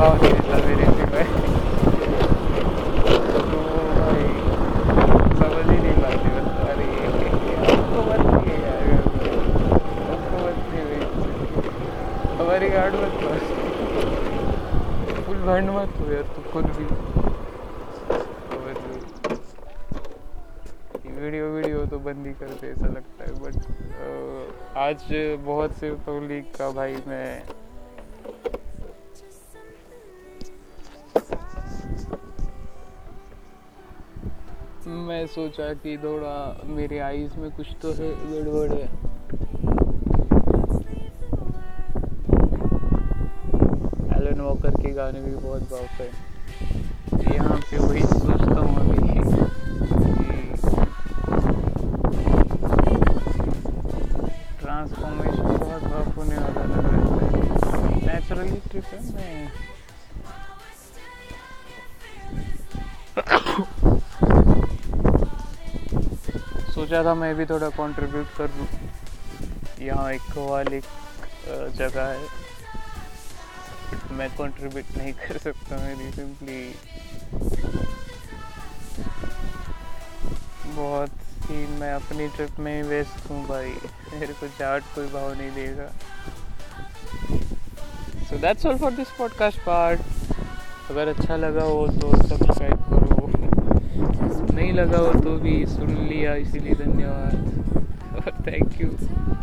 ભાવ છે એટલા મેં રેસી ભાઈ भंड मत हो यार तू खुद भी वीडियो वीडियो तो बंद ही करते ऐसा लगता है बट uh, आज बहुत से तो पब्लिक का भाई मैं मैं सोचा कि थोड़ा मेरे आईज में कुछ तो है, गड़बड़ है। एलन वॉकर के गाने भी बहुत बाप है। यहाँ पे वही सोचा था मैं भी थोड़ा कंट्रीब्यूट कर दूँ। यहाँ एक एक जगह है। मैं कंट्रीब्यूट नहीं कर सकता मेरी सिंपली बहुत ही मैं अपनी ट्रिप में ही व्यस्त हूँ भाई। मेरे को चार्ट कोई भाव नहीं देगा। So that's all for this podcast part अगर अच्छा लगा हो तो सब्सक्राइब लगा हो तो भी सुन लिया इसीलिए धन्यवाद। Thank you